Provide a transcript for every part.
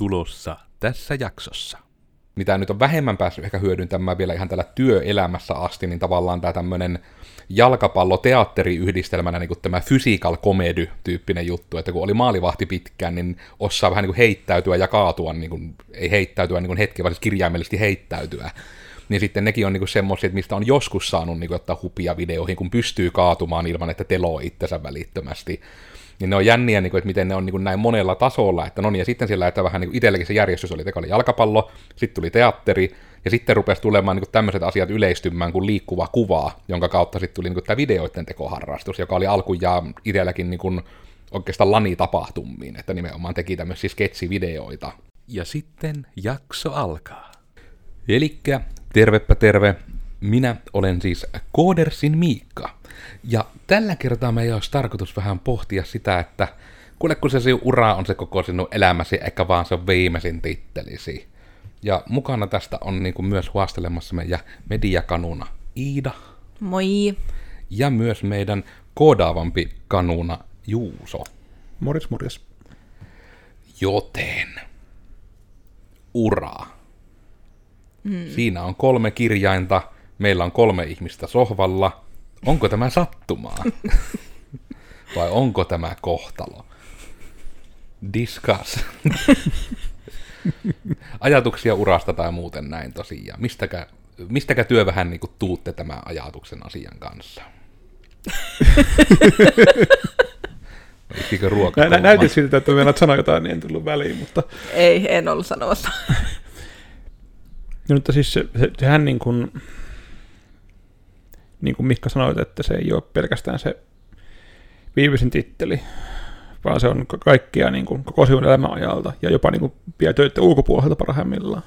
tulossa tässä jaksossa. mitä nyt on vähemmän päässyt ehkä hyödyntämään vielä ihan tällä työelämässä asti, niin tavallaan tämä tämmöinen jalkapallo-teatteriyhdistelmänä niin kuin tämä physical comedy-tyyppinen juttu, että kun oli maalivahti pitkään, niin osaa vähän niin kuin heittäytyä ja kaatua, niin kuin, ei heittäytyä niin kuin vaan siis kirjaimellisesti heittäytyä. Niin sitten nekin on niin semmoisia, mistä on joskus saanut niin kuin, ottaa hupia videoihin, kun pystyy kaatumaan ilman, että teloo itsensä välittömästi niin ne on jänniä, niin kuin, että miten ne on niin kuin näin monella tasolla, että no niin, ja sitten sillä, että vähän niin itselläkin se järjestys oli, että oli jalkapallo, sitten tuli teatteri, ja sitten rupesi tulemaan niin tämmöiset asiat yleistymään kuin liikkuva kuva, jonka kautta sitten tuli niin kuin tämä videoiden tekoharrastus, joka oli alkujaan itselläkin niin kuin oikeastaan lani-tapahtumiin, että nimenomaan teki tämmöisiä sketsivideoita. Ja sitten jakso alkaa. Elikkä, tervepä terve, minä olen siis Koodersin Miikka. Ja tällä kertaa meidän olisi tarkoitus vähän pohtia sitä, että kuule kun se sinun ura on se koko sinun elämäsi, eikä vaan se on viimeisin tittelisi. Ja mukana tästä on niin kuin myös huastelemassa meidän mediakanuna Iida. Moi. Ja myös meidän koodaavampi kanuna Juuso. Morjes, morjes. Joten ura. Mm. Siinä on kolme kirjainta, meillä on kolme ihmistä sohvalla. Onko tämä sattumaa? Vai onko tämä kohtalo? Discuss. Ajatuksia urasta tai muuten näin tosiaan. Mistäkä, mistäkä työ vähän niin kuin tuutte tämän ajatuksen asian kanssa? Olisiko ruoka? Nä, näytit siltä, että meillä sanoa jotain, niin en tullut väliin, mutta... Ei, en ollut sanomassa. no, mutta siis se, se, sehän niin kuin, niin kuin Mikka sanoit, että se ei ole pelkästään se viimeisin titteli, vaan se on kaikkia niin kuin, koko sinun elämän ajalta ja jopa niin kuin, vielä töitä ulkopuolelta parhaimmillaan,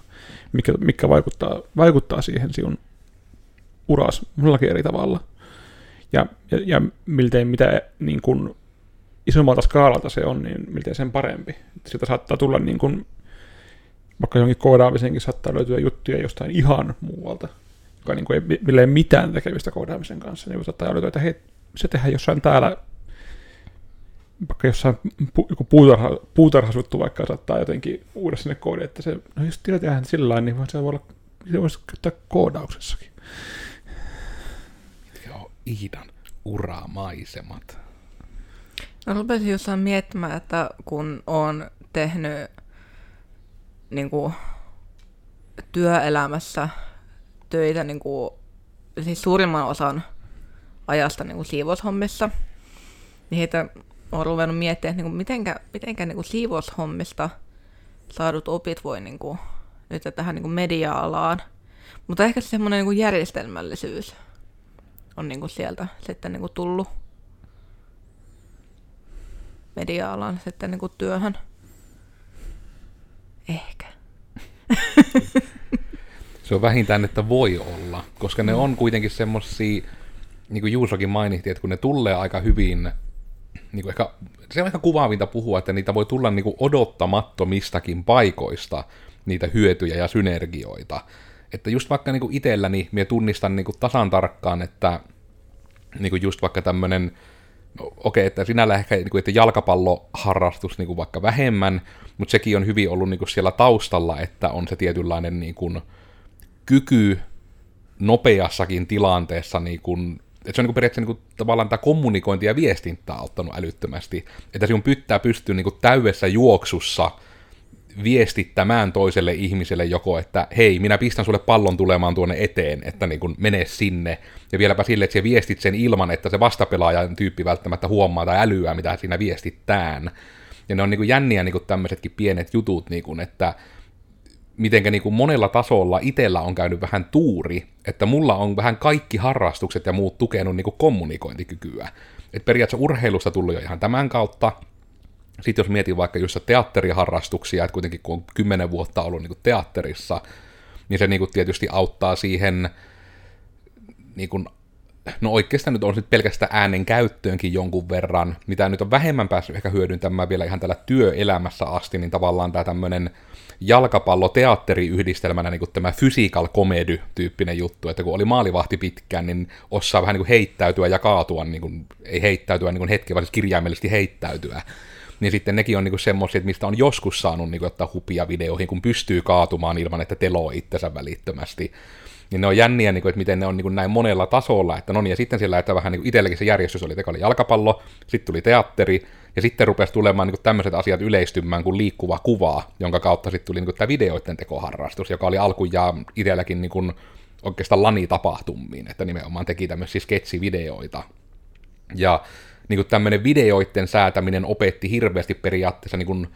mikä, mikä vaikuttaa, vaikuttaa siihen sinun uras monellakin eri tavalla. Ja, ja, ja miltei mitä niin kuin, isommalta skaalalta se on, niin miltei sen parempi. Sieltä saattaa tulla niin kuin, vaikka jonkin koodaamisenkin saattaa löytyä juttuja jostain ihan muualta, joka niin kuin ei, ei mitään tekemistä koodaamisen kanssa, niin saattaa löytyä, että hei, se tehdään jossain täällä vaikka jossain pu, joku puutarha, puutarhasuttu vaikka saattaa jotenkin uudessa sinne koodi, että se, no jos tiedetään sillä lailla, niin se voi olla, se voisi käyttää koodauksessakin. Joo, Iidan uramaisemat. No rupesin jossain miettimään, että kun on tehnyt niin kuin, työelämässä töitä niin kuin, siis suurimman osan ajasta niin kuin siivoushommissa, niin heitä olen ruvennut miettimään, että niin kuin, mitenkä, mitenkä niin kuin siivoushommista saadut opit voi niin kuin, nyt tähän niin kuin media-alaan. Mutta ehkä semmoinen niin järjestelmällisyys on niin kuin sieltä sitten niin kuin tullut media-alan sitten niin kuin työhön. Ehkä. Se on vähintään, että voi olla, koska ne on kuitenkin semmosia, niin kuin Juusokin mainitsi, että kun ne tulee aika hyvin, niin kuin ehkä, se on ehkä kuvaavinta puhua, että niitä voi tulla niin kuin odottamattomistakin paikoista, niitä hyötyjä ja synergioita. Että just vaikka niin kuin itselläni, minä tunnistan niin kuin tasan tarkkaan, että niin kuin just vaikka tämmöinen, no, okei, että sinällä ehkä niin kuin, että jalkapalloharrastus niin kuin vaikka vähemmän, mutta sekin on hyvin ollut niin kuin siellä taustalla, että on se tietynlainen niin kuin, kyky nopeassakin tilanteessa, niin kuin, että se on niin periaatteessa niin kuin, tavallaan tämä kommunikointi ja viestintä auttanut älyttömästi, että sinun pitää pystyä niin täydessä juoksussa viestittämään toiselle ihmiselle joko, että hei, minä pistän sulle pallon tulemaan tuonne eteen, että niin kuin mene sinne, ja vieläpä sille, että se viestit sen ilman, että se vastapelaajan tyyppi välttämättä huomaa tai älyää, mitä siinä viestittään. Ja ne on niin jänniä niin tämmöisetkin pienet jutut, niin kuin, että mitenkä niin kuin monella tasolla itellä on käynyt vähän tuuri, että mulla on vähän kaikki harrastukset ja muut tukenut niin kuin kommunikointikykyä. Et periaatteessa urheilusta tullut jo ihan tämän kautta. Sitten jos mietin vaikka just teatteriharrastuksia, että kuitenkin kun on kymmenen vuotta ollut niin kuin teatterissa, niin se niin kuin tietysti auttaa siihen niin kuin no oikeastaan nyt on sitten pelkästään äänen käyttöönkin jonkun verran, mitä nyt on vähemmän päässyt ehkä hyödyntämään vielä ihan tällä työelämässä asti, niin tavallaan tämä tämmöinen jalkapallo-teatteriyhdistelmänä niin kuin tämä physical comedy-tyyppinen juttu, että kun oli maalivahti pitkään, niin osaa vähän niin kuin heittäytyä ja kaatua, niin kuin, ei heittäytyä niin kuin hetki, vaan siis kirjaimellisesti heittäytyä. niin sitten nekin on niinku semmoisia, että mistä on joskus saanut niinku ottaa hupia videoihin, kun pystyy kaatumaan ilman, että teloo itsensä välittömästi. Niin ne on jänniä, niinku, että miten ne on niinku näin monella tasolla, että no niin, ja sitten sillä, että vähän niinku itselläkin se järjestys oli, että oli jalkapallo, sitten tuli teatteri, ja sitten rupesi tulemaan niin tämmöiset asiat yleistymään kuin liikkuva kuva, jonka kautta sitten tuli niin tämä videoiden tekoharrastus, joka oli alkujaan itselläkin niin kuin oikeastaan lani-tapahtumiin, että nimenomaan teki tämmöisiä sketsivideoita. Ja niin kuin tämmöinen videoiden säätäminen opetti hirveästi periaatteessa niin kuin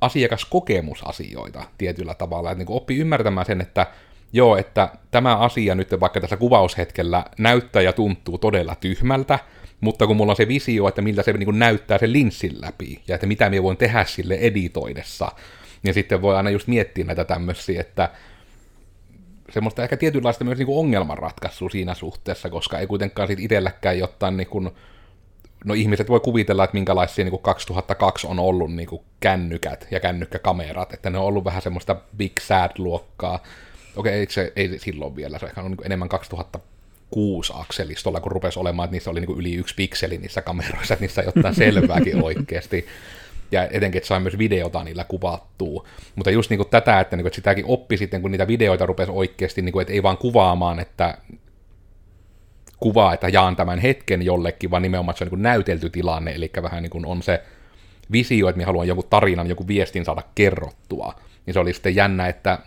asiakaskokemusasioita tietyllä tavalla, että niin kuin oppi ymmärtämään sen, että joo, että tämä asia nyt vaikka tässä kuvaushetkellä näyttää ja tuntuu todella tyhmältä, mutta kun mulla on se visio, että miltä se niin kuin näyttää sen linssin läpi, ja että mitä me voin tehdä sille editoidessa, niin sitten voi aina just miettiä näitä tämmöisiä, että semmoista ehkä tietynlaista myös niin kuin ongelmanratkaisua siinä suhteessa, koska ei kuitenkaan sit itselläkään jotain niin kuin, no ihmiset voi kuvitella, että minkälaisia niin kuin 2002 on ollut niin kuin kännykät ja kännykkäkamerat, että ne on ollut vähän semmoista big sad-luokkaa. Okei, okay, se ei silloin vielä, se on niin enemmän 2000 kuusi akselistolla, kun rupesi olemaan, että niissä oli niin yli yksi pikseli niissä kameroissa, että niissä ei ottaa selvääkin oikeasti. Ja etenkin, että sai myös videota niillä kuvattua. Mutta just niin kuin tätä, että, niin kuin, että sitäkin oppi sitten, kun niitä videoita rupesi oikeasti, niin kuin, että ei vaan kuvaamaan, että kuvaa, että jaan tämän hetken jollekin, vaan nimenomaan, se on niin näytelty tilanne, eli vähän niin kuin on se visio, että minä haluan joku tarinan, joku viestin saada kerrottua. Niin se oli sitten jännä, että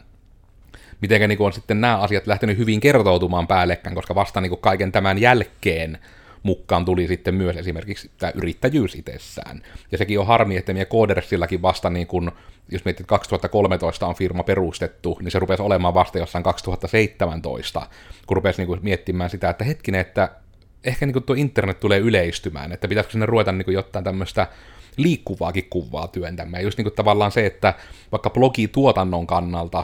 miten niin on sitten nämä asiat lähtenyt hyvin kertoutumaan päällekkäin, koska vasta niin kaiken tämän jälkeen mukaan tuli sitten myös esimerkiksi tämä yrittäjyys itsessään. Ja sekin on harmi, että meidän Codersillakin vasta niin kuin, jos mietit, että 2013 on firma perustettu, niin se rupesi olemaan vasta jossain 2017, kun rupesi niin kuin miettimään sitä, että hetkinen, että ehkä niin tuo internet tulee yleistymään, että pitäisikö sinne ruveta niin jotain tämmöistä liikkuvaakin kuvaa työntämään. Just niin tavallaan se, että vaikka blogituotannon kannalta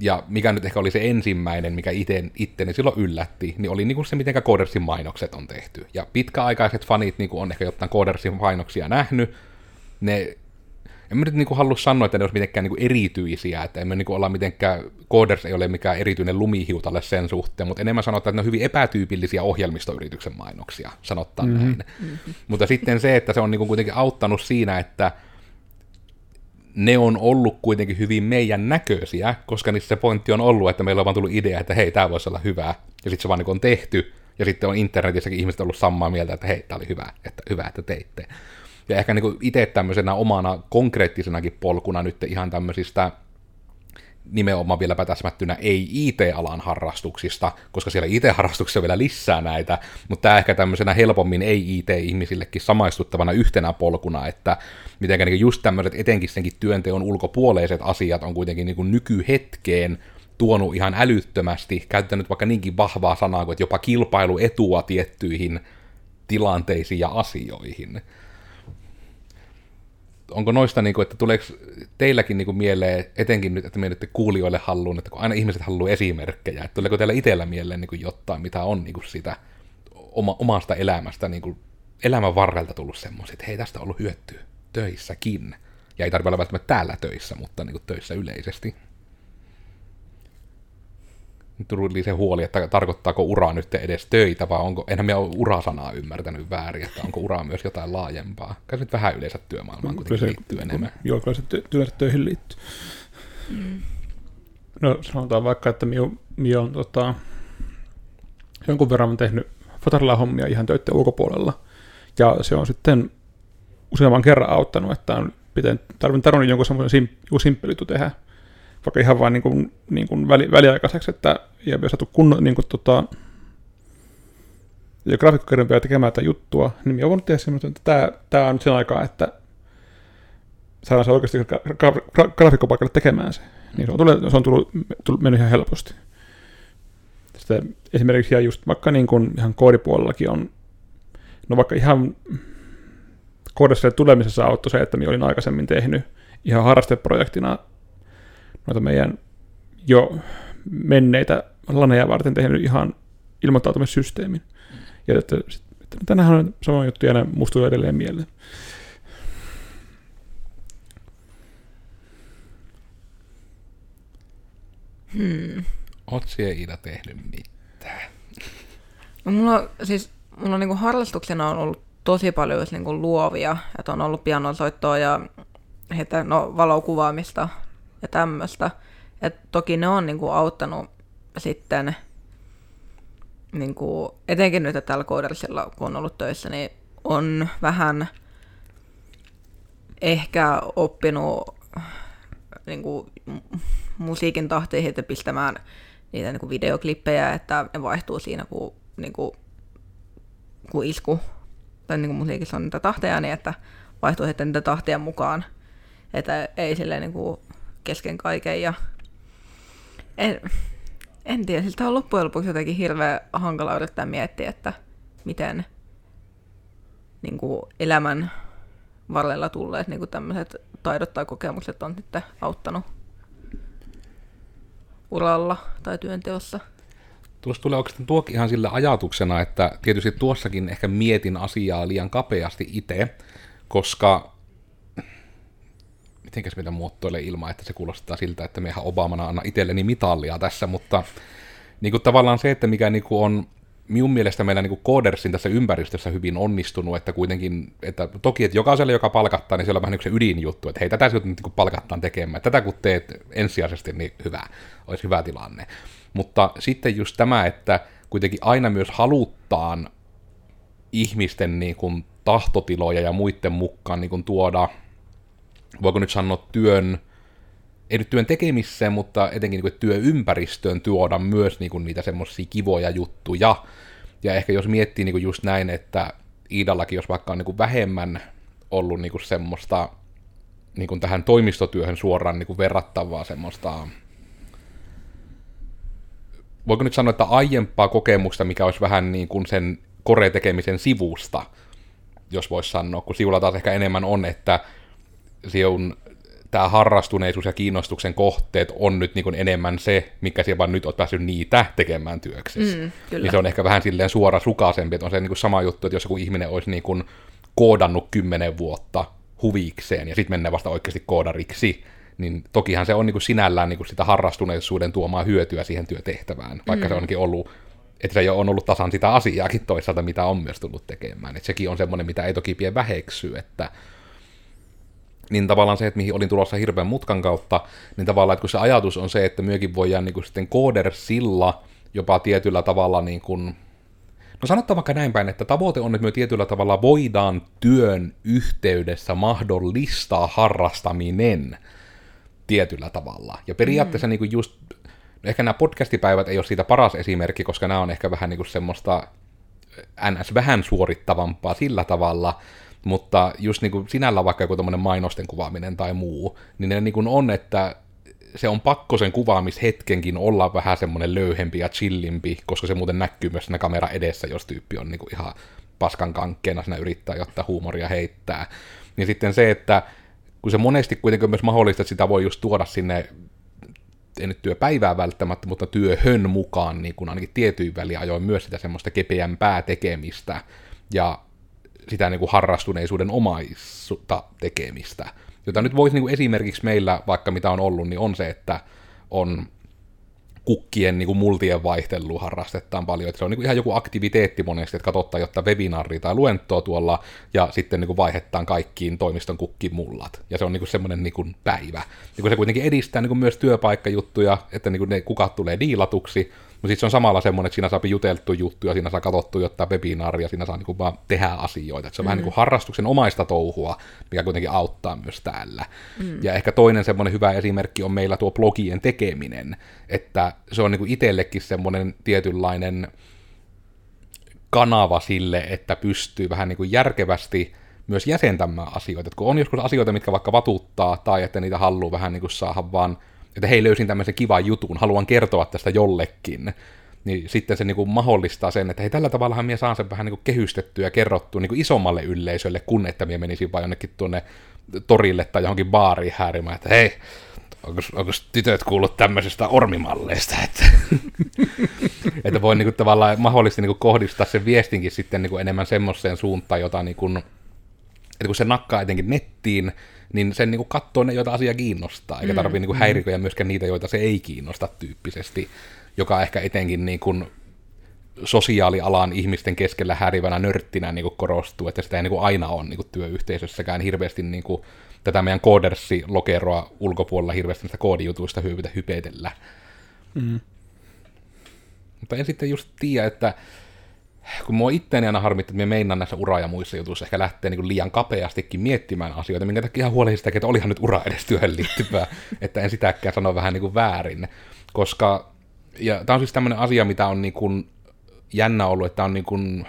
ja mikä nyt ehkä oli se ensimmäinen, mikä ite, itteni silloin yllätti, niin oli niinku se, miten Codersin mainokset on tehty. Ja pitkäaikaiset fanit niinku on ehkä jotain Codersin mainoksia nähnyt, ne en mä nyt niinku halua sanoa, että ne olisi mitenkään niinku erityisiä, että emme niinku olla mitenkään, Coders ei ole mikään erityinen lumihiutalle sen suhteen, mutta enemmän sanotaan, että ne on hyvin epätyypillisiä ohjelmistoyrityksen mainoksia, sanottaa mm-hmm. näin. Mm-hmm. Mutta sitten se, että se on niinku kuitenkin auttanut siinä, että ne on ollut kuitenkin hyvin meidän näköisiä, koska niissä se pointti on ollut, että meillä on vaan tullut idea, että hei, tämä voisi olla hyvä, ja sitten se vaan niin on tehty, ja sitten on internetissäkin ihmiset ollut samaa mieltä, että hei, tämä oli hyvä, että hyvä, että teitte. Ja ehkä niin itse tämmöisenä omana konkreettisenakin polkuna nyt ihan tämmöisistä nimenomaan vieläpä täsmättynä ei IT-alan harrastuksista, koska siellä IT-harrastuksissa on vielä lisää näitä, mutta tämä ehkä tämmöisenä helpommin ei-IT-ihmisillekin samaistuttavana yhtenä polkuna, että miten niin just tämmöiset etenkin senkin työnteon ulkopuoleiset asiat on kuitenkin niin nykyhetkeen tuonut ihan älyttömästi, käyttänyt vaikka niinkin vahvaa sanaa kuin, jopa kilpailuetua tiettyihin tilanteisiin ja asioihin. Onko noista, niin kuin, että tuleeko teilläkin niin kuin, mieleen, etenkin nyt, että menette kuulijoille halluun, että kun aina ihmiset haluaa esimerkkejä, että tuleeko teillä itsellä mieleen niin kuin, jotain, mitä on niin kuin, sitä oma, omasta elämästä, niin kuin, elämän varrelta tullut semmoisia, että hei, tästä on ollut hyötyä töissäkin. Ja ei tarvitse olla välttämättä täällä töissä, mutta niin kuin, töissä yleisesti tuli se huoli, että tarkoittaako ura nyt edes töitä, vai onko, enhän minä ole urasanaa ymmärtänyt väärin, että onko ura myös jotain laajempaa. Kai se nyt vähän yleensä työmaailmaan kuitenkin se, liittyy enemmän. Joo, kyllä se ty- töihin liittyy. Mm. No sanotaan vaikka, että minä, minä on tota, jonkun verran tehnyt Fotarilla-hommia ihan töiden ulkopuolella, ja se on sitten useamman kerran auttanut, että on piten, tarvinnut jonkun semmoisen sim, simppelitu tehdä, vaikka ihan vain niin kuin, niin kuin väli, väliaikaiseksi, että ei ole saatu kunnon, niin kuin, tota, ja graafikkokerran tekemään tätä juttua, niin minä voinut tehdä semmoista, että tämä, tämä on nyt sen aikaa, että saadaan se oikeasti gra- gra- gra- graafikkopaikalle tekemään se. Niin se on tullut, se on tullut, tullut mennyt ihan helposti. Sitten esimerkiksi just vaikka niin kuin ihan koodipuolellakin on, no vaikka ihan koodissa tulemisessa auttoi se, että minä olin aikaisemmin tehnyt ihan harrasteprojektina noita meidän jo menneitä laneja varten tehnyt ihan ilmoittautumissysteemin. Ja että, että tänähän on sama juttu ja musta tulee edelleen mieleen. Hmm. Oot siellä Ida tehnyt mitään? No, mulla, siis, mulla niinku harrastuksena on ollut tosi paljon niin kuin luovia, että on ollut pianosoittoa ja heitä, no, valokuvaamista ja tämmöistä. Et toki ne on niin kuin auttanut sitten, niin kuin, etenkin nyt tällä koodersilla, kun on ollut töissä, niin on vähän ehkä oppinut niin kuin, musiikin tahteihin pistämään niitä niin kuin videoklippejä, että ne vaihtuu siinä, kun, niin kuin, kun isku, tai niin kuin musiikissa on niitä tahteja, niin että vaihtuu sitten niitä tahteja mukaan, että ei silleen niin kuin kesken kaiken. Ja en, en tiedä, siltä on loppujen lopuksi jotenkin hirveän hankala yrittää miettiä, että miten niin kuin elämän varrella tulleet niin kuin tämmöiset taidot tai kokemukset on sitten auttanut uralla tai työnteossa. Tuossa tulee oikeastaan tuokin ihan sillä ajatuksena, että tietysti tuossakin ehkä mietin asiaa liian kapeasti itse, koska mitenkäs meitä muotoilee ilman, että se kuulostaa siltä, että me ihan Obamana anna itselleni mitallia tässä, mutta niin kuin tavallaan se, että mikä niin kuin on minun mielestä meillä niin koodersin tässä ympäristössä hyvin onnistunut, että kuitenkin, että toki, että jokaiselle, joka palkattaa, niin siellä on vähän niin se ydinjuttu, että hei, tätä sinut niin palkattaan tekemään, tätä kun teet ensisijaisesti, niin hyvä, olisi hyvä tilanne. Mutta sitten just tämä, että kuitenkin aina myös haluttaan ihmisten niin kuin tahtotiloja ja muiden mukaan niin kuin tuoda, voiko nyt sanoa työn, ei nyt työn tekemiseen, mutta etenkin niin kuin työympäristöön tuoda myös niin kuin niitä semmoisia kivoja juttuja. Ja ehkä jos miettii niin kuin just näin, että Iidallakin, jos vaikka on niin kuin vähemmän ollut niin kuin semmoista niin kuin tähän toimistotyöhön suoraan niin kuin verrattavaa semmoista voiko nyt sanoa, että aiempaa kokemusta, mikä olisi vähän niin kuin sen kore-tekemisen sivusta, jos voisi sanoa, kun sivulla taas ehkä enemmän on, että on tämä harrastuneisuus ja kiinnostuksen kohteet on nyt niin enemmän se, mikä siellä vaan nyt on päässyt niitä tekemään työksessä. Mm, niin se on ehkä vähän silleen suora sukaisempi, että on se niin sama juttu, että jos joku ihminen olisi niin kuin koodannut kymmenen vuotta huvikseen ja sitten mennään vasta oikeasti koodariksi, niin tokihan se on niin kuin sinällään niin kuin sitä harrastuneisuuden tuomaa hyötyä siihen työtehtävään, vaikka mm. se onkin ollut että se on ollut tasan sitä asiaakin toisaalta, mitä on myös tullut tekemään. Että sekin on semmoinen, mitä ei toki pie väheksy, että niin tavallaan se, että mihin olin tulossa hirveän mutkan kautta, niin tavallaan, että kun se ajatus on se, että myökin voidaan niin kuin sitten koodersilla jopa tietyllä tavalla niin kuin, No sanotaan vaikka näin päin, että tavoite on, että me tietyllä tavalla voidaan työn yhteydessä mahdollistaa harrastaminen tietyllä tavalla. Ja periaatteessa mm. niin kuin just, ehkä nämä podcastipäivät ei ole siitä paras esimerkki, koska nämä on ehkä vähän niin kuin semmoista ns. vähän suorittavampaa sillä tavalla, mutta just niin kuin sinällä vaikka joku tämmöinen mainosten kuvaaminen tai muu, niin ne niin kuin on, että se on pakko sen kuvaamishetkenkin olla vähän semmoinen löyhempi ja chillimpi, koska se muuten näkyy myös siinä kamera edessä, jos tyyppi on niin kuin ihan paskan kankkeena siinä yrittää jotta huumoria heittää. Niin sitten se, että kun se monesti kuitenkin myös mahdollista, että sitä voi just tuoda sinne ei nyt työpäivää välttämättä, mutta työhön mukaan, niin kuin ainakin tietyin väliajoin myös sitä semmoista kepeämpää tekemistä ja sitä niin kuin harrastuneisuuden omaisuutta tekemistä. Jota nyt voisi niin kuin esimerkiksi meillä, vaikka mitä on ollut, niin on se, että on kukkien niin kuin multien vaihtelu harrastetaan paljon. Että se on niin kuin ihan joku aktiviteetti monesti, että katsotaan jotta webinaari tai luentoa tuolla, ja sitten niin kuin vaihdetaan kaikkiin toimiston kukkimullat. Ja se on niin kuin semmoinen niin kuin päivä. Niin kuin se kuitenkin edistää niin kuin myös työpaikkajuttuja, että niin kuin ne kukat tulee diilatuksi, mutta sitten se on samalla semmoinen, että siinä saa juteltu juttuja, siinä saa katsottu jotain webinaaria, siinä saa niinku vaan tehdä asioita. Et se on mm. vähän niin kuin harrastuksen omaista touhua, mikä kuitenkin auttaa myös täällä. Mm. Ja ehkä toinen semmoinen hyvä esimerkki on meillä tuo blogien tekeminen, että se on niinku itsellekin semmoinen tietynlainen kanava sille, että pystyy vähän niin kuin järkevästi myös jäsentämään asioita. Et kun on joskus asioita, mitkä vaikka vatuttaa, tai että niitä haluaa vähän niin kuin saada vaan että hei löysin tämmöisen kivan jutun, haluan kertoa tästä jollekin, niin sitten se niin kuin mahdollistaa sen, että hei tällä tavallahan minä saan sen vähän niin kuin kehystettyä ja kerrottua niin kuin isommalle yleisölle, kun että minä menisin vain jonnekin tuonne torille tai johonkin baariin häärimään, että hei, onko, onko tytöt kuullut tämmöisestä ormimalleista, että, että voi niin kuin tavallaan mahdollisesti niin kuin kohdistaa sen viestinkin sitten niin kuin enemmän semmoiseen suuntaan, jota niin kuin, että kun se nakkaa etenkin nettiin, niin sen niin katsoo ne, joita asia kiinnostaa, eikä mm, tarvitse niin häiriköjä myöskään niitä, joita se ei kiinnosta tyyppisesti, joka ehkä etenkin niin kuin sosiaalialan ihmisten keskellä häärivänä nörttinä niin kuin korostuu, että sitä ei niin kuin aina ole niin kuin työyhteisössäkään hirveästi niin kuin, tätä meidän koodersi-lokeroa ulkopuolella hirveästi näistä koodijutuista hyvitä hypetellä. Mm. Mutta en sitten just tiedä, että kun mua itteeni aina harmittaa, että me meinaan näissä ura- ja muissa jutuissa ehkä lähtee niin liian kapeastikin miettimään asioita, minkä takia ihan huolehdi sitä, että olihan nyt ura edes työhön liittyvää, että en sitäkään sano vähän niin kuin väärin, koska, ja tämä on siis tämmöinen asia, mitä on niin kuin jännä ollut, että on niin kuin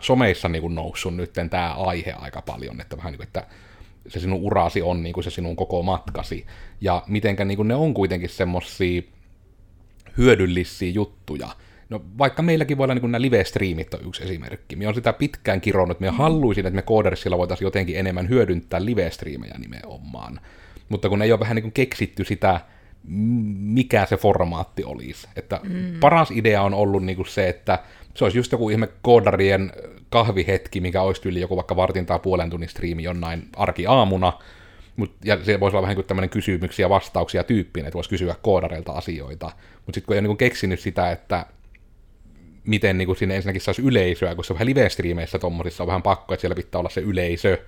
someissa niin kuin noussut nyt tämä aihe aika paljon, että vähän niin kuin, että se sinun urasi on niin kuin se sinun koko matkasi, ja mitenkä niin kuin ne on kuitenkin semmosia hyödyllisiä juttuja, No vaikka meilläkin voi olla niin nämä live-striimit on yksi esimerkki. Minä on sitä pitkään kironnut, että minä haluaisin, että me Codersilla voitaisiin jotenkin enemmän hyödyntää live-striimejä nimenomaan. Mutta kun ei ole vähän niin kuin keksitty sitä, mikä se formaatti olisi. Että mm. paras idea on ollut niin kuin se, että se olisi just joku ihme koodarien kahvihetki, mikä olisi tyyli joku vaikka vartin tai puolen tunnin striimi jonain arkiaamuna, Mut, ja se voisi olla vähän kuin tämmöinen kysymyksiä ja vastauksia tyyppinen, että voisi kysyä koodareilta asioita. Mutta sitten kun ei ole niin keksinyt sitä, että miten niin kuin sinne ensinnäkin saisi yleisöä, on vähän live-striimeissä tommosissa on vähän pakko, että siellä pitää olla se yleisö,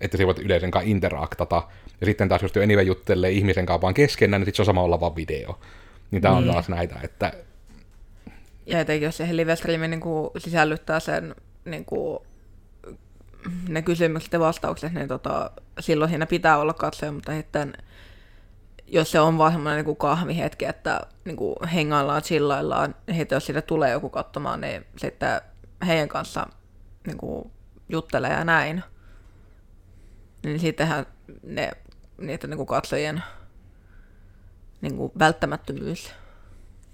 että se voit yleisön kanssa interaktata. Ja sitten taas jos jo anyway juttelee ihmisen kanssa vaan keskenään, niin sitten se on sama olla vaan video. Niin tämä on mm. taas näitä, että... Ja etenkin jos siihen live-striimiin niin sisällyttää sen niin kuin, ne kysymykset ja vastaukset, niin tota, silloin siinä pitää olla katsoja, mutta sitten jos se on vaan semmoinen niin kahvihetki, että niin kuin hengaillaan, chillaillaan, niin jos siitä tulee joku katsomaan, niin sitten heidän kanssa niin kuin juttelee ja näin. Niin sittenhän ne, niitä niin kuin katsojien niin kuin välttämättömyys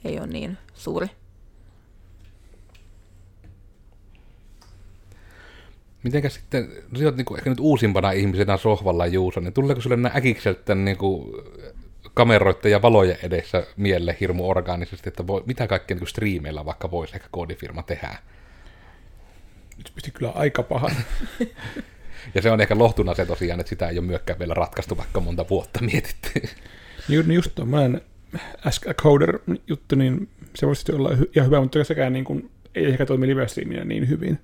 ei ole niin suuri. Mitenkä sitten, no sä oot niin kuin, ehkä nyt uusimpana ihmisenä sohvalla Juuso, niin tuleeko sulle nämä äkikseltä niin kuin, kameroiden ja valojen edessä mielle hirmu orgaanisesti, että voi, mitä kaikkea niin striimeillä vaikka voisi ehkä koodifirma tehdä. Nyt pisti kyllä aika pahan. ja se on ehkä lohtuna se tosiaan, että sitä ei ole myöskään vielä ratkaistu, vaikka monta vuotta mietitty. Niin, niin just tuommoinen Ask a Coder juttu, niin se voisi olla ihan hyvä, mutta sekään niin kuin, ei ehkä toimi live niin hyvin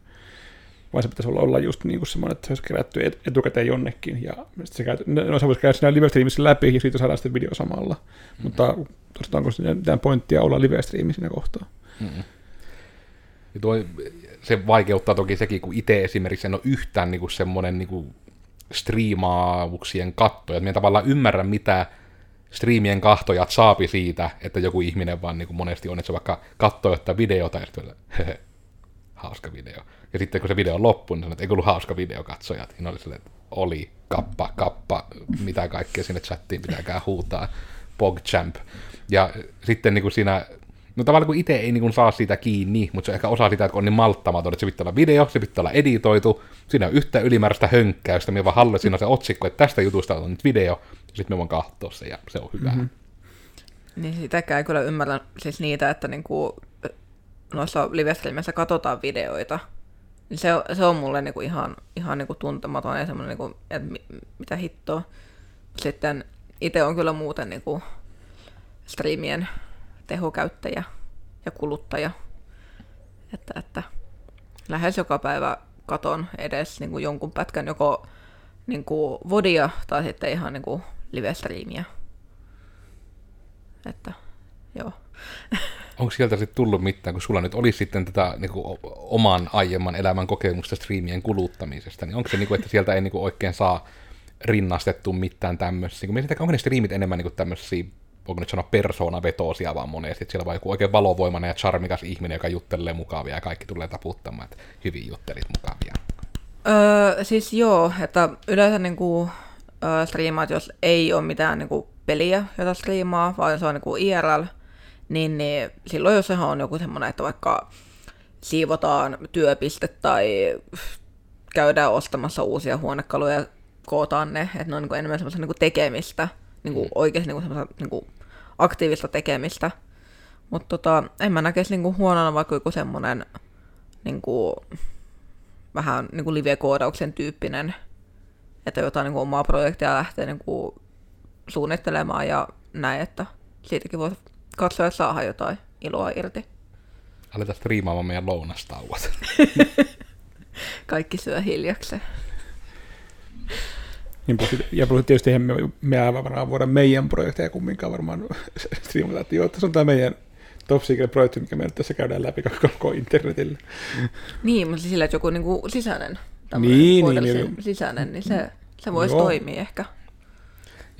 vaan se pitäisi olla, olla just niin kuin semmoinen, että se olisi kerätty etukäteen jonnekin, ja se, käy, no, se voisi käydä siinä live läpi, ja siitä saadaan sitten video samalla. Mm. Mutta tosiaan onko siinä mitään pointtia olla live siinä kohtaa? Mm. Ja tuo, se vaikeuttaa toki sekin, kun itse esimerkiksi en ole yhtään niin kuin semmoinen niin kuin striimaavuksien kattoja. Että minä tavallaan ymmärrän, mitä striimien kahtojat saapi siitä, että joku ihminen vaan niin kuin monesti on, että se vaikka katsoo jotain videota ja sitten hauska video. Ja sitten kun se video on loppu, niin sanoin, että ei ollut hauska video katsojat. Niin oli silleen, että oli, kappa, kappa, mitä kaikkea sinne chattiin pitääkään huutaa, pogchamp. Ja sitten niin kuin siinä, no tavallaan kun itse ei niin kuin saa siitä kiinni, mutta se on ehkä osa sitä, että on niin malttamaton, että se pitää olla video, se pitää olla editoitu, siinä on yhtä ylimääräistä hönkkäystä, minä vaan haluan, siinä on se otsikko, että tästä jutusta on nyt video, ja sitten me voin katsoa se, ja se on hyvä. Mm-hmm. Niin sitäkään kyllä ymmärrän siis niitä, että niinku noissa live katsotaan videoita, niin se, se on mulle niinku ihan, ihan niinku tuntematon ja semmoinen, niinku, että mi, mitä hittoa. Sitten itse on kyllä muuten niinku striimien tehokäyttäjä ja kuluttaja. Että, että lähes joka päivä katon edes niinku jonkun pätkän joko niinku vodia tai sitten ihan niinku live-striimiä. Että joo. onko sieltä sitten tullut mitään, kun sulla nyt olisi sitten tätä niin kuin, oman aiemman elämän kokemusta striimien kuluttamisesta, niin onko se, niin kuin, että sieltä ei niin kuin, oikein saa rinnastettu mitään tämmöisiä, niin onko ne striimit enemmän niin tämmöisiä, voiko nyt sanoa persoonavetoisia vaan monesti, että siellä on joku oikein valovoimainen ja charmikas ihminen, joka juttelee mukavia ja kaikki tulee taputtamaan, että hyvin juttelit mukavia. Öö, siis joo, että yleensä niin kuin, striimaat, jos ei ole mitään niin kuin, peliä, jota striimaa, vaan se on niin kuin IRL, niin, niin silloin jos sehän on joku semmoinen, että vaikka siivotaan työpiste tai käydään ostamassa uusia huonekaluja ja kootaan ne, että ne on niin kuin enemmän semmoista niin kuin tekemistä, niin kuin mm. oikeasti niin kuin semmoista niin kuin aktiivista tekemistä. Mutta tota, en mä näkisi niin kuin huonona vaikka joku semmoinen niin kuin, vähän niin kuin live-koodauksen tyyppinen, että jotain niin kuin omaa projektia lähtee niin kuin suunnittelemaan ja näin, että siitäkin voisi katsoa saada jotain iloa irti. aletaan striimaamaan meidän lounastauot. Kaikki syö hiljakseen. Niin ja plus tietysti eihän me, me aivan varmaan voida meidän projekteja kumminkaan varmaan striimata, että joo, tässä on tämä meidän top secret projekti, mikä me nyt tässä käydään läpi koko, koko internetille. Niin, mutta sillä, että joku niinku sisäinen, Niin, niin, niin. sisäinen, niin se, se voisi Joo. toimia ehkä.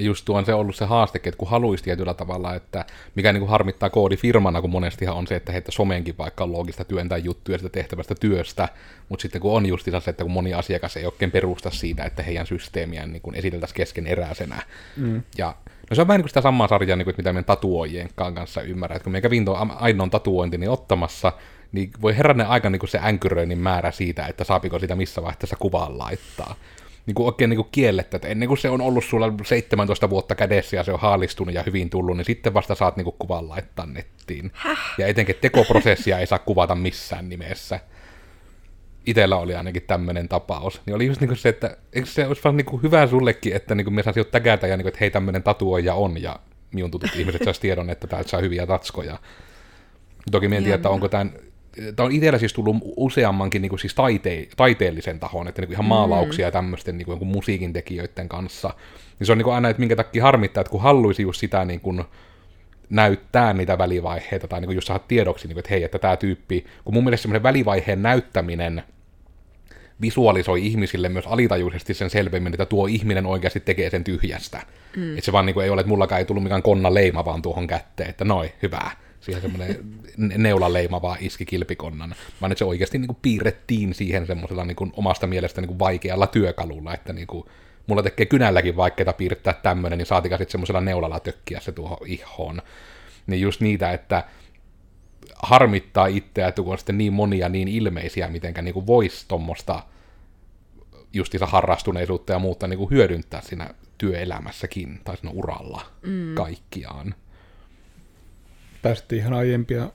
Ja just tuo on se ollut se haaste, että kun haluaisi tietyllä tavalla, että mikä niin kuin harmittaa koodifirmana, kun monestihan on se, että heitä somenkin vaikka on loogista työntää juttuja sitä tehtävästä työstä, mutta sitten kun on justiinsa se, että kun moni asiakas ei oikein perusta siitä, että heidän systeemiään niin kuin esiteltäisiin keskeneräisenä. Mm. Ja no se on vähän niin kuin sitä samaa sarjaa, niin kuin, että mitä meidän tatuoijien kanssa ymmärrän, että kun me kävin tuon ainoan tatuointini ottamassa, niin voi herranen aika niin kuin se änkyröinnin määrä siitä, että saapiko sitä missä vaiheessa kuvaan laittaa niin kuin oikein niin kuin kiellettä, että ennen kuin se on ollut sulla 17 vuotta kädessä ja se on haalistunut ja hyvin tullut, niin sitten vasta saat niin kuin kuvan laittaa nettiin. Häh? Ja etenkin tekoprosessia ei saa kuvata missään nimessä. Itellä oli ainakin tämmöinen tapaus. Niin oli just niin kuin se, että eikö se olisi vaan niin kuin hyvä sullekin, että niin kuin me saisi tägätä ja niin kuin, että hei tämmöinen tatuoija on ja minun tutut ihmiset saisi tiedon, että täältä saa hyviä tatskoja. Toki mä en tiedä, että onko tämän tämä on itsellä siis tullut useammankin niin kuin siis taite, taiteellisen tahon, että niin kuin ihan maalauksia ja tämmöisten niin kuin musiikin tekijöiden kanssa. Niin se on niin kuin aina, että minkä takia harmittaa, että kun haluaisi just sitä niin kuin näyttää niitä välivaiheita, tai niin kuin just saada tiedoksi, niin kuin, että hei, että tämä tyyppi, kun mun mielestä semmoinen välivaiheen näyttäminen visualisoi ihmisille myös alitajuisesti sen selvemmin, että tuo ihminen oikeasti tekee sen tyhjästä. Mm. Että se vaan niin kuin ei ole, että mullakaan ei tullut mikään konna leima vaan tuohon kätteen, että noi, hyvä siihen semmoinen neulaleima vaan iski kilpikonnan, vaan että se oikeasti niin kuin piirrettiin siihen semmoisella niin kuin omasta mielestä niin kuin vaikealla työkalulla, että niin kuin, mulla tekee kynälläkin vaikeita piirtää tämmöinen, niin saatika sitten semmoisella neulalla tökkiä se tuohon ihoon. Niin just niitä, että harmittaa itseä, että kun on sitten niin monia niin ilmeisiä, mitenkä niin kuin voisi tuommoista justiinsa harrastuneisuutta ja muuta niin kuin hyödyntää siinä työelämässäkin tai siinä uralla mm. kaikkiaan päästiin ihan aiempia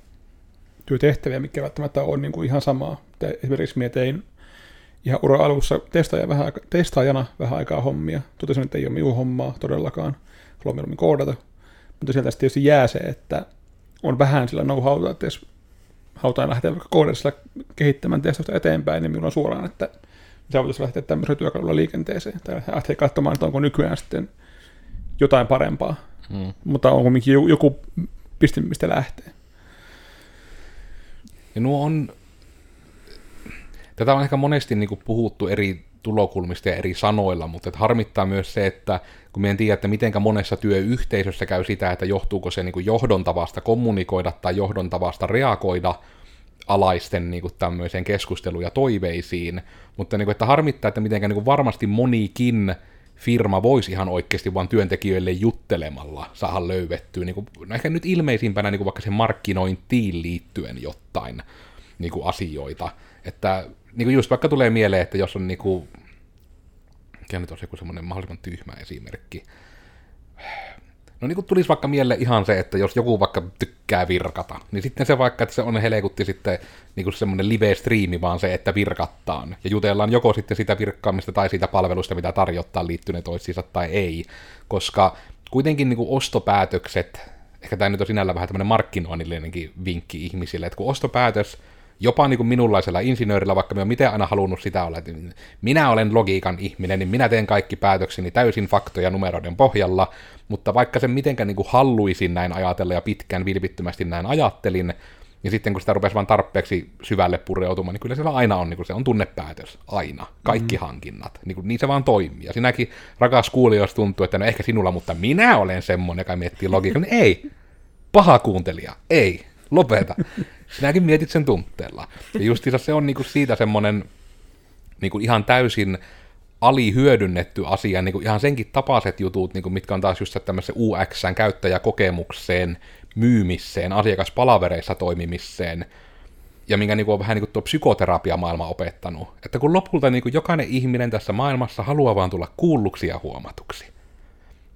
työtehtäviä, mikä välttämättä on niin kuin ihan samaa. Esimerkiksi minä tein ihan ura alussa testaaja vähän aika, testaajana vähän aikaa hommia. Totesin, että ei ole minun hommaa todellakaan. Haluan mieluummin koodata. Mutta sieltä tietysti jää se, että on vähän sillä know-howta, että jos halutaan lähteä vaikka koodissa kehittämään testausta eteenpäin, niin minulla on suoraan, että se voitaisiin lähteä tämmöisellä työkalulla liikenteeseen. Tai lähteä katsomaan, että onko nykyään sitten jotain parempaa. Hmm. Mutta on kuitenkin joku piste, mistä lähtee. Ja nuo on, tätä on ehkä monesti niin kuin puhuttu eri tulokulmista ja eri sanoilla, mutta että harmittaa myös se, että kun me en tiedä, että mitenkä monessa työyhteisössä käy sitä, että johtuuko se niin kuin johdon tavasta kommunikoida tai johdon tavasta reagoida alaisten niin kuin tämmöiseen keskusteluun ja toiveisiin, mutta niin kuin, että harmittaa, että mitenkä niin varmasti monikin firma voisi ihan oikeasti vaan työntekijöille juttelemalla saada löydettyä, niin kuin, ehkä nyt ilmeisimpänä niin kuin vaikka sen markkinointiin liittyen jotain niin kuin asioita. Että niin kuin just vaikka tulee mieleen, että jos on niin kuin, mikä nyt olisi joku semmoinen mahdollisimman tyhmä esimerkki, No niin kuin tulisi vaikka mieleen ihan se, että jos joku vaikka tykkää virkata, niin sitten se vaikka, että se on helekutti sitten niin kuin semmoinen live-striimi, vaan se, että virkattaan. Ja jutellaan joko sitten sitä virkkaamista tai siitä palvelusta, mitä tarjottaa liittyen toisiinsa tai ei. Koska kuitenkin niin kuin ostopäätökset, ehkä tämä nyt on sinällä vähän tämmöinen markkinoinnillinenkin vinkki ihmisille, että kun ostopäätös jopa niin kuin minunlaisella insinöörillä, vaikka minä miten aina halunnut sitä olla, että minä olen logiikan ihminen, niin minä teen kaikki päätökseni täysin faktoja numeroiden pohjalla, mutta vaikka sen mitenkään niin kuin halluisin näin ajatella ja pitkään vilpittömästi näin ajattelin, niin sitten kun sitä rupesi vain tarpeeksi syvälle pureutumaan, niin kyllä siellä aina on, niin kuin se on tunnepäätös, aina, kaikki mm. hankinnat, niin, kuin, niin se vaan toimii. Ja sinäkin, rakas kuulija, jos tuntuu, että no ehkä sinulla, mutta minä olen semmoinen, joka miettii logiikan, niin ei, paha kuuntelija, ei, lopeta. Sinäkin mietit sen tunteella. Ja justiinsa se on niinku siitä semmoinen niinku ihan täysin alihyödynnetty asia, niinku ihan senkin tapaiset jutut, niinku mitkä on taas just tämmöisen UXn käyttäjäkokemukseen, myymiseen, asiakaspalavereissa toimimiseen, ja minkä niinku on vähän niinku tuo psykoterapiamaailma opettanut. Että kun lopulta niinku jokainen ihminen tässä maailmassa haluaa vaan tulla kuulluksi ja huomatuksi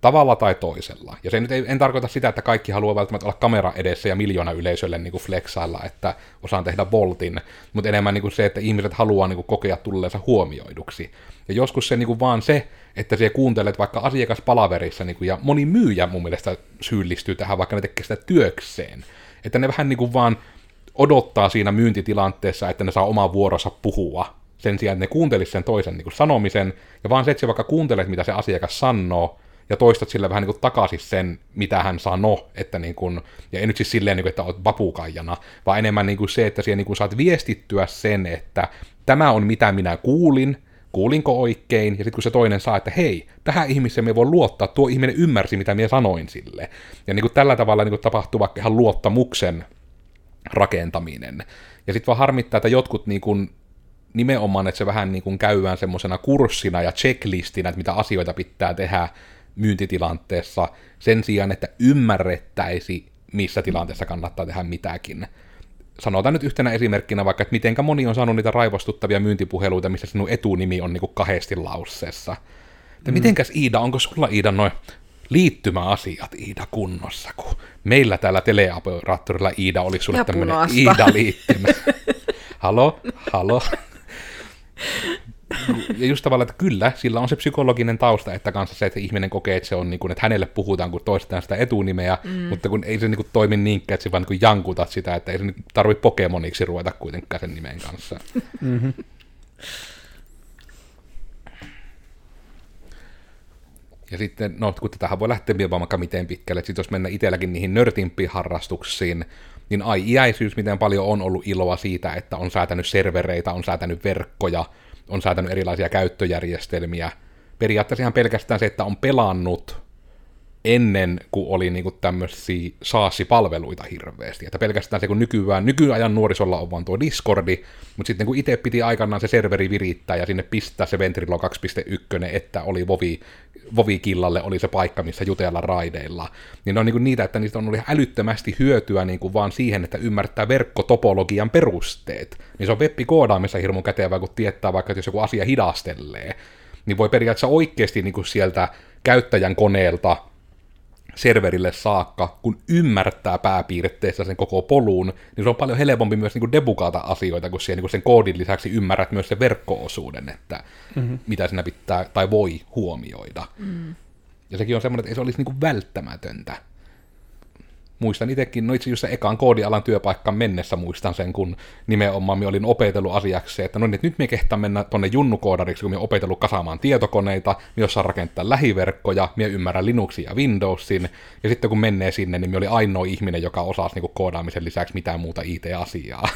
tavalla tai toisella. Ja se nyt ei, en tarkoita sitä, että kaikki haluaa välttämättä olla kamera edessä ja miljoona yleisölle niin kuin flexailla, että osaan tehdä voltin, mutta enemmän niin kuin se, että ihmiset haluaa niin kuin kokea tulleensa huomioiduksi. Ja joskus se niin kuin vaan se, että siellä kuuntelet vaikka asiakaspalaverissa, niin kuin, ja moni myyjä mun mielestä syyllistyy tähän, vaikka ne tekee sitä työkseen. Että ne vähän niin kuin vaan odottaa siinä myyntitilanteessa, että ne saa oman vuorossa puhua, sen sijaan, että ne kuuntelisi sen toisen niin kuin sanomisen, ja vaan se, että sä vaikka kuuntelet, mitä se asiakas sanoo, ja toistat sille vähän niin kuin takaisin sen, mitä hän sanoo, että niin kuin, ja ei nyt siis silleen, niin kuin, että olet vapukaijana, vaan enemmän niin kuin se, että siellä niin kuin saat viestittyä sen, että tämä on mitä minä kuulin, kuulinko oikein, ja sitten kun se toinen saa, että hei, tähän ihmiseen me voi luottaa, tuo ihminen ymmärsi, mitä minä sanoin sille. Ja niin kuin tällä tavalla niin kuin tapahtuu vaikka ihan luottamuksen rakentaminen. Ja sitten vaan harmittaa, että jotkut niin kuin, nimenomaan, että se vähän niin kuin käydään semmoisena kurssina ja checklistinä, että mitä asioita pitää tehdä myyntitilanteessa, sen sijaan, että ymmärrettäisi, missä tilanteessa kannattaa tehdä mitäkin sanotaan nyt yhtenä esimerkkinä vaikka, että mitenkä moni on saanut niitä raivostuttavia myyntipuheluita, missä sinun etunimi on niinku kahdesti lauseessa. Että mm. mitenkäs Iida, onko sulla Iida noin liittymäasiat Iida kunnossa, kun meillä täällä teleoperaattorilla Iida oli sulle tämmöinen Iida-liittymä. halo, halo ja just tavallaan, että kyllä, sillä on se psykologinen tausta, että kanssa se, että ihminen kokee, että se on niin kuin, että hänelle puhutaan, kun toistetaan sitä etunimeä, mm. mutta kun ei se niin kuin, toimi niinkään, että se vaan niin jankutat sitä, että ei se niin tarvitse Pokemoniksi ruveta kuitenkaan sen nimen kanssa. Mm-hmm. Ja sitten, no kun tätähän voi lähteä vielä vaikka miten pitkälle, että sit jos mennään itselläkin niihin nörtimpiin harrastuksiin, niin ai iäisyys, miten paljon on ollut iloa siitä, että on säätänyt servereitä, on säätänyt verkkoja, on säätänyt erilaisia käyttöjärjestelmiä. Periaatteessa ihan pelkästään se, että on pelannut ennen kuin oli niinku tämmöisiä saasipalveluita hirveästi. Että pelkästään se, kun nykyään, nykyajan nuorisolla on vaan tuo Discordi, mutta sitten kun itse piti aikanaan se serveri virittää ja sinne pistää se Ventrilo 2.1, että oli Vovi, Vovi-killalle oli se paikka, missä jutella raideilla, niin ne on niinku niitä, että niistä on ollut älyttömästi hyötyä niinku vaan siihen, että ymmärtää verkkotopologian perusteet. Niin se on web-koodaamissa hirmu kätevää, kun tietää vaikka, että jos joku asia hidastelee, niin voi periaatteessa oikeasti niinku sieltä käyttäjän koneelta serverille saakka, kun ymmärtää pääpiirteissä sen koko polun, niin se on paljon helpompi myös niin kuin debugata asioita, kun, siellä, niin sen koodin lisäksi ymmärrät myös sen verkkoosuuden, että mm-hmm. mitä sinä pitää tai voi huomioida. Mm. Ja sekin on semmoinen, että ei se olisi niin kuin välttämätöntä muistan itsekin, no itse asiassa ekaan koodialan työpaikkaan mennessä muistan sen, kun nimenomaan minä olin opetellut asiaksi, että no niin, nyt me kehtaan mennä tuonne junnukoodariksi, kun minä opetellut kasaamaan tietokoneita, minä osaan rakentaa lähiverkkoja, minä ymmärrän Linuxin ja Windowsin, ja sitten kun menee sinne, niin minä oli ainoa ihminen, joka osasi niin koodaamisen lisäksi mitään muuta IT-asiaa.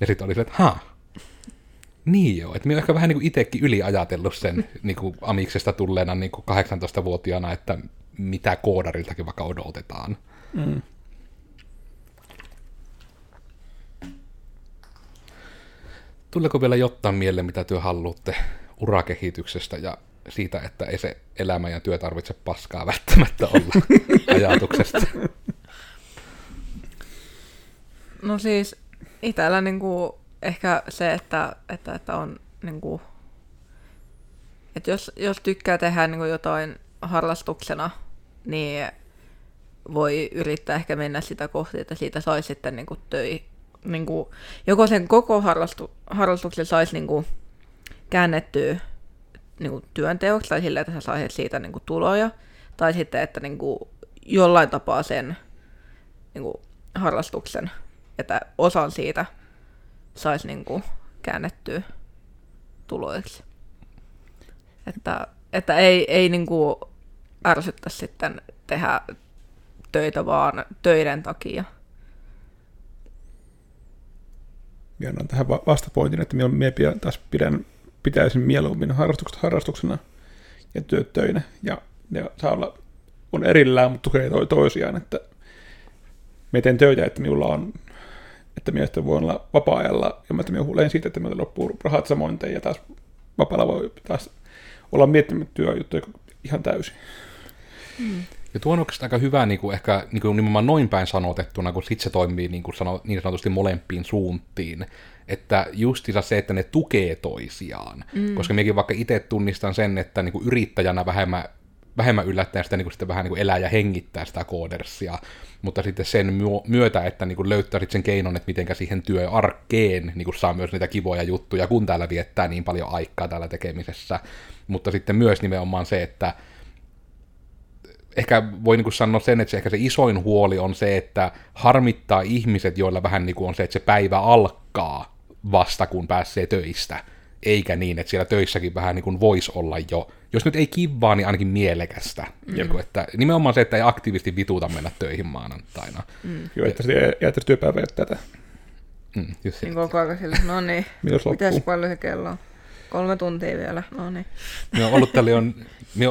Ja sitten oli se, että ha, niin joo, että minä olen ehkä vähän niin itsekin yliajatellut sen niin kuin Amiksesta tulleena niin kuin 18-vuotiaana, että mitä koodariltakin vaikka odotetaan. Mm. Tuleeko vielä jotain mieleen, mitä työ haluatte urakehityksestä ja siitä, että ei se elämä ja työ tarvitse paskaa välttämättä olla ajatuksesta? No siis itsellä niinku ehkä se, että, että, että on niinku, että jos, jos tykkää tehdä niinku jotain harrastuksena, niin voi yrittää ehkä mennä sitä kohti, että siitä saisi sitten niin kuin töi, niin kuin, joko sen koko harrastu, harrastuksen saisi niin kuin käännettyä niin kuin työnteoksi tai sillä, että sä saisit siitä niin kuin tuloja, tai sitten, että niin kuin jollain tapaa sen niin kuin harrastuksen, että osan siitä saisi niin kuin käännettyä tuloiksi. Että, että ei, ei niin kuin ärsyttä sitten tehdä töitä vaan töiden takia. Minä annan tähän vastapointin, että minä taas pidän, pitäisin mieluummin harrastukset harrastuksena ja työt töinä. Ja ne saa olla, on erillään, mutta tukee toi toisiaan, että me teen töitä, että minulla on että miestä voi olla vapaa-ajalla, ja mä huoleen siitä, että meillä loppuu rahat samoin, ja taas vapaalla voi taas olla miettimättä työjuttuja ihan täysin. Mm. Ja tuo on oikeastaan aika hyvä niin kuin ehkä niin kuin nimenomaan noin päin sanotettuna, kun sit se toimii niin, kuin sano, niin sanotusti molempiin suuntiin. Että justiinsa se, että ne tukee toisiaan. Mm. Koska minäkin vaikka itse tunnistan sen, että niin kuin yrittäjänä vähemmän, vähemmän yllättäen sitä niin kuin sitten vähän niin kuin elää ja hengittää sitä koodersia, mutta sitten sen myötä, että niin kuin löytää sen keinon, että miten siihen työarkkeen niin kuin saa myös niitä kivoja juttuja, kun täällä viettää niin paljon aikaa täällä tekemisessä. Mutta sitten myös nimenomaan se, että ehkä voi niin kuin sanoa sen, että se ehkä se isoin huoli on se, että harmittaa ihmiset, joilla vähän niin kuin on se, että se päivä alkaa vasta kun pääsee töistä, eikä niin, että siellä töissäkin vähän niin kuin voisi olla jo, jos nyt ei kivaa, niin ainakin mielekästä. Mm. Joku, että nimenomaan se, että ei aktiivisesti vituta mennä töihin maanantaina. Mm. Joo, että sitten jättäisi työpäivää tätä. Mm, just Niin koko ajan sille, no niin, Milloin se mitäs paljon se kello on? Kolme tuntia vielä, no niin. On ollut täällä jo, on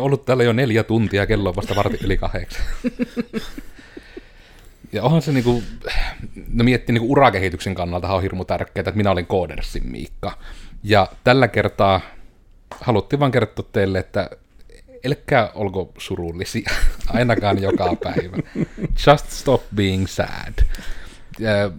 ollut täällä jo neljä tuntia, kello on vasta varti yli kahdeksan. Ja onhan se niinku, no miettii niinku urakehityksen kannalta on hirmu tärkeää, että minä olin Koodersin Miikka. Ja tällä kertaa haluttiin vaan kertoa teille, että älkää olko surullisia, ainakaan joka päivä. Just stop being sad. Ja,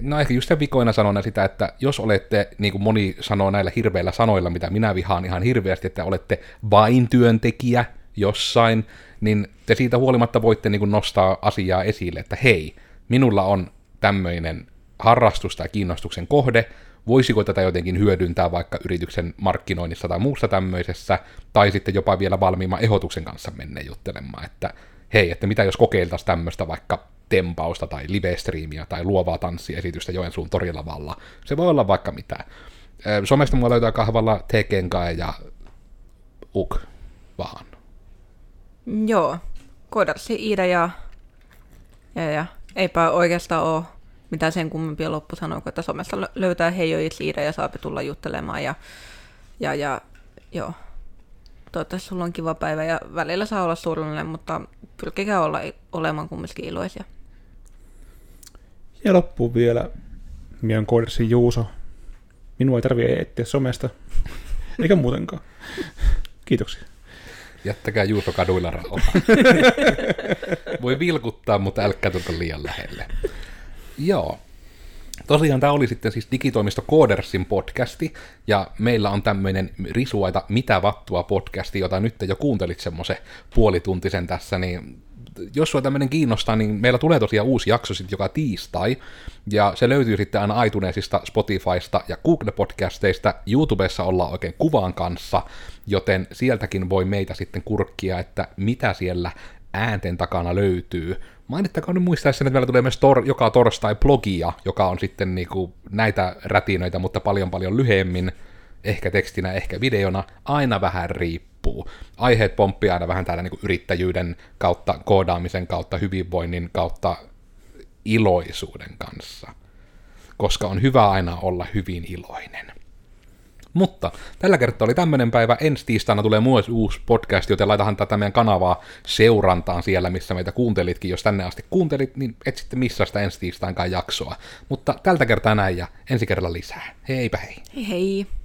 no ehkä just vikoina sanona sitä, että jos olette, niin kuin moni sanoo näillä hirveillä sanoilla, mitä minä vihaan ihan hirveästi, että olette vain työntekijä jossain, niin te siitä huolimatta voitte niin kuin nostaa asiaa esille, että hei, minulla on tämmöinen harrastus tai kiinnostuksen kohde, voisiko tätä jotenkin hyödyntää vaikka yrityksen markkinoinnissa tai muussa tämmöisessä, tai sitten jopa vielä valmiimman ehdotuksen kanssa mennä juttelemaan, että hei, että mitä jos kokeiltaisiin tämmöistä vaikka tempausta tai live-striimiä tai luovaa tanssiesitystä Joensuun torilavalla. Se voi olla vaikka mitä. Somesta mua löytää kahvalla Tekenkai ja Uk vaan. Joo, koodarsi Iida ja, ja, ja eipä oikeastaan ole mitään sen kummempia loppusanoja, että somessa lö- löytää heijoiksi Iida ja saapi tulla juttelemaan ja, ja, ja joo. Toivottavasti sulla on kiva päivä ja välillä saa olla surullinen, mutta pyrkikää olla, olemaan kumminkin iloisia. Ja loppuun vielä, minä on Koodersin Juuso. Minua ei tarvitse etsiä somesta, eikä muutenkaan. Kiitoksia. Jättäkää Juuso kaduilla rauhaa. Voi vilkuttaa, mutta älkää tulko liian lähelle. Joo. Tosiaan tämä oli sitten siis digitoimisto Codersin podcasti, ja meillä on tämmöinen risuaita Mitä vattua podcasti, jota nyt jo kuuntelit semmoisen puolituntisen tässä, niin jos sua tämmöinen kiinnostaa, niin meillä tulee tosiaan uusi jakso sitten joka tiistai, ja se löytyy sitten aina iTunesista, Spotifysta ja Google-podcasteista. YouTubessa ollaan oikein kuvaan kanssa, joten sieltäkin voi meitä sitten kurkkia, että mitä siellä äänten takana löytyy. Mainittakaa nyt muistaessa, että meillä tulee myös tor- joka torstai blogia, joka on sitten niinku näitä rätinöitä, mutta paljon paljon lyhyemmin, ehkä tekstinä, ehkä videona, aina vähän riippuu. Aiheet pomppii aina vähän täällä niinku yrittäjyyden kautta, koodaamisen kautta, hyvinvoinnin kautta, iloisuuden kanssa. Koska on hyvä aina olla hyvin iloinen. Mutta tällä kertaa oli tämmöinen päivä. Ensi tiistaina tulee myös uusi podcast, joten laitahan tätä meidän kanavaa seurantaan siellä, missä meitä kuuntelitkin. Jos tänne asti kuuntelit, niin et sitten missaa sitä ensi tiistainkaan jaksoa. Mutta tältä kertaa näin ja ensi kerralla lisää. Heipä hei! Hei hei!